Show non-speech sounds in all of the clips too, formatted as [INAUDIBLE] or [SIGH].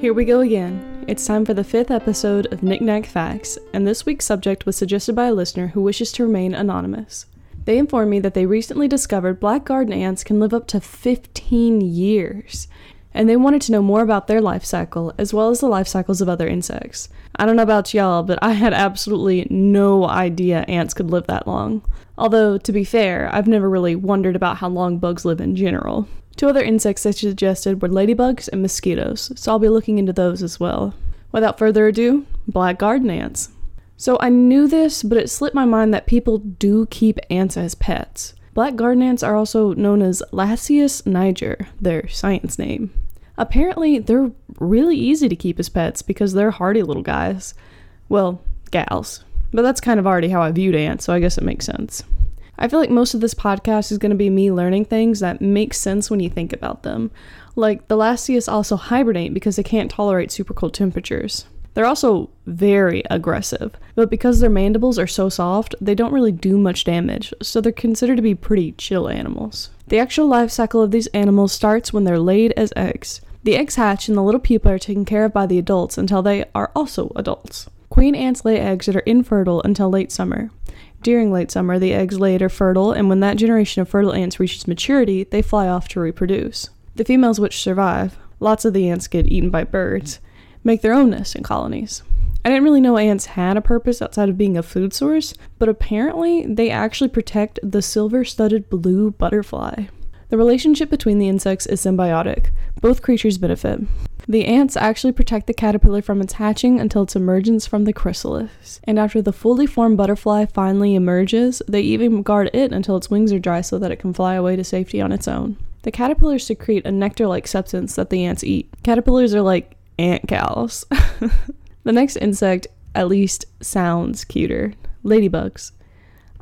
Here we go again. It's time for the fifth episode of Knick-Knack Facts, and this week's subject was suggested by a listener who wishes to remain anonymous. They informed me that they recently discovered black garden ants can live up to 15 years, and they wanted to know more about their life cycle as well as the life cycles of other insects. I don't know about y'all, but I had absolutely no idea ants could live that long. Although, to be fair, I've never really wondered about how long bugs live in general. Two other insects they suggested were ladybugs and mosquitoes, so I'll be looking into those as well. Without further ado, black garden ants. So I knew this, but it slipped my mind that people do keep ants as pets. Black garden ants are also known as Lasius niger, their science name. Apparently, they're really easy to keep as pets because they're hardy little guys. Well, gals. But that's kind of already how I viewed ants, so I guess it makes sense. I feel like most of this podcast is going to be me learning things that make sense when you think about them. Like, the Lasius also hibernate because they can't tolerate super cold temperatures. They're also very aggressive, but because their mandibles are so soft, they don't really do much damage, so they're considered to be pretty chill animals. The actual life cycle of these animals starts when they're laid as eggs. The eggs hatch and the little pupa are taken care of by the adults until they are also adults. Queen ants lay eggs that are infertile until late summer. During late summer, the eggs laid are fertile, and when that generation of fertile ants reaches maturity, they fly off to reproduce. The females which survive, lots of the ants get eaten by birds, make their own nests in colonies. I didn't really know ants had a purpose outside of being a food source, but apparently they actually protect the silver studded blue butterfly. The relationship between the insects is symbiotic. Both creatures benefit. The ants actually protect the caterpillar from its hatching until its emergence from the chrysalis. And after the fully formed butterfly finally emerges, they even guard it until its wings are dry so that it can fly away to safety on its own. The caterpillars secrete a nectar like substance that the ants eat. Caterpillars are like ant cows. [LAUGHS] the next insect at least sounds cuter ladybugs.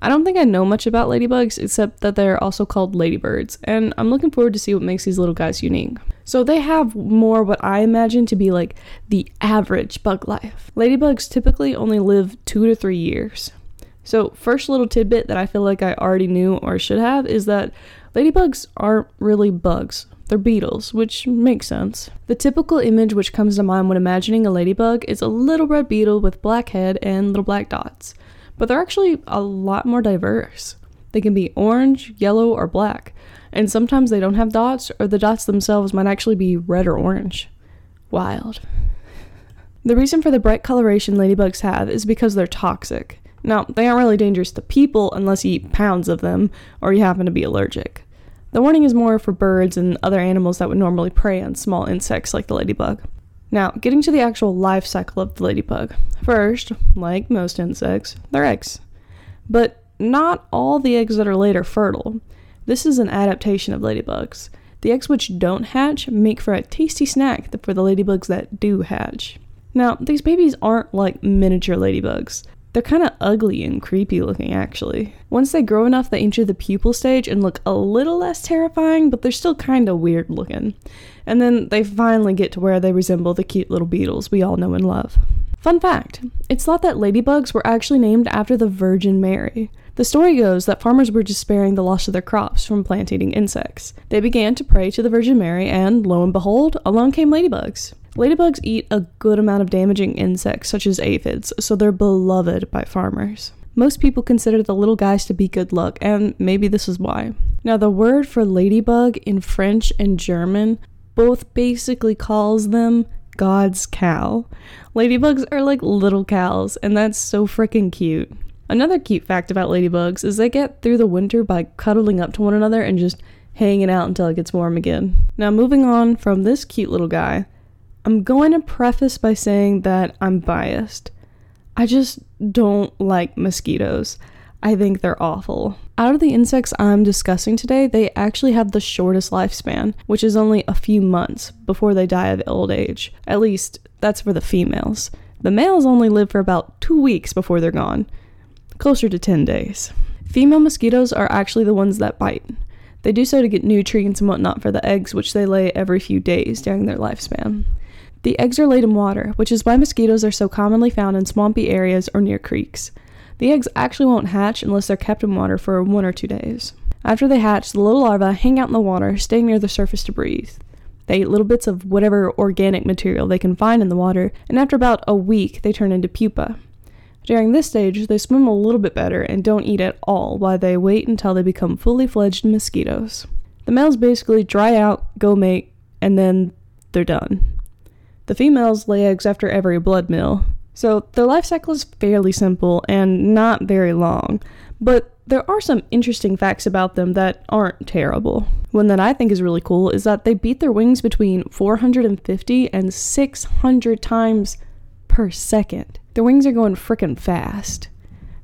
I don't think I know much about ladybugs except that they're also called ladybirds, and I'm looking forward to see what makes these little guys unique. So they have more what I imagine to be like the average bug life. Ladybugs typically only live 2 to 3 years. So, first little tidbit that I feel like I already knew or should have is that ladybugs aren't really bugs. They're beetles, which makes sense. The typical image which comes to mind when imagining a ladybug is a little red beetle with black head and little black dots but they're actually a lot more diverse. They can be orange, yellow, or black, and sometimes they don't have dots, or the dots themselves might actually be red or orange. Wild. The reason for the bright coloration ladybugs have is because they're toxic. Now, they aren't really dangerous to people unless you eat pounds of them or you happen to be allergic. The warning is more for birds and other animals that would normally prey on small insects like the ladybug. Now, getting to the actual life cycle of the ladybug. First, like most insects, they're eggs. But not all the eggs that are laid are fertile. This is an adaptation of ladybugs. The eggs which don't hatch make for a tasty snack for the ladybugs that do hatch. Now, these babies aren't like miniature ladybugs. They're kind of ugly and creepy looking, actually. Once they grow enough, they enter the pupal stage and look a little less terrifying, but they're still kind of weird looking. And then they finally get to where they resemble the cute little beetles we all know and love. Fun fact it's thought that ladybugs were actually named after the Virgin Mary. The story goes that farmers were despairing the loss of their crops from plant eating insects. They began to pray to the Virgin Mary, and lo and behold, along came ladybugs. Ladybugs eat a good amount of damaging insects, such as aphids, so they're beloved by farmers. Most people consider the little guys to be good luck, and maybe this is why. Now, the word for ladybug in French and German both basically calls them God's cow. Ladybugs are like little cows, and that's so freaking cute. Another cute fact about ladybugs is they get through the winter by cuddling up to one another and just hanging out until it gets warm again. Now, moving on from this cute little guy, I'm going to preface by saying that I'm biased. I just don't like mosquitoes. I think they're awful. Out of the insects I'm discussing today, they actually have the shortest lifespan, which is only a few months before they die of old age. At least, that's for the females. The males only live for about two weeks before they're gone, closer to 10 days. Female mosquitoes are actually the ones that bite. They do so to get nutrients and whatnot for the eggs, which they lay every few days during their lifespan. The eggs are laid in water, which is why mosquitoes are so commonly found in swampy areas or near creeks. The eggs actually won't hatch unless they're kept in water for one or two days. After they hatch, the little larvae hang out in the water, staying near the surface to breathe. They eat little bits of whatever organic material they can find in the water, and after about a week, they turn into pupa. During this stage, they swim a little bit better and don't eat at all while they wait until they become fully fledged mosquitoes. The males basically dry out, go mate, and then they're done. The females lay eggs after every blood meal, so their life cycle is fairly simple and not very long, but there are some interesting facts about them that aren't terrible. One that I think is really cool is that they beat their wings between 450 and 600 times per second. Their wings are going frickin' fast.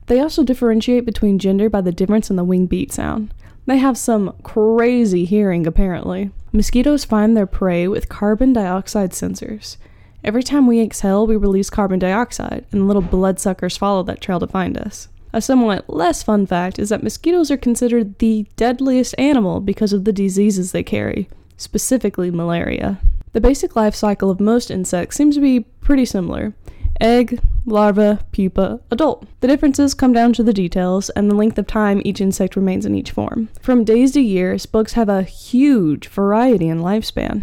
They also differentiate between gender by the difference in the wing beat sound. They have some crazy hearing, apparently. Mosquitoes find their prey with carbon dioxide sensors. Every time we exhale, we release carbon dioxide, and little bloodsuckers follow that trail to find us. A somewhat less fun fact is that mosquitoes are considered the deadliest animal because of the diseases they carry, specifically malaria. The basic life cycle of most insects seems to be pretty similar egg, larva, pupa, adult. The differences come down to the details and the length of time each insect remains in each form. From days to years, bugs have a huge variety in lifespan.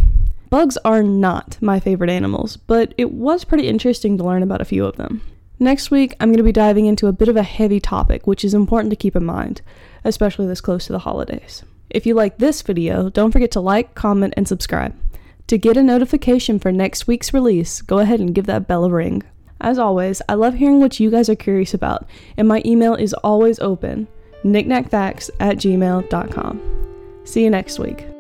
Bugs are not my favorite animals, but it was pretty interesting to learn about a few of them. Next week, I'm going to be diving into a bit of a heavy topic, which is important to keep in mind, especially this close to the holidays. If you like this video, don't forget to like, comment, and subscribe. To get a notification for next week's release, go ahead and give that bell a ring. As always, I love hearing what you guys are curious about, and my email is always open knickknackfacts at gmail.com. See you next week.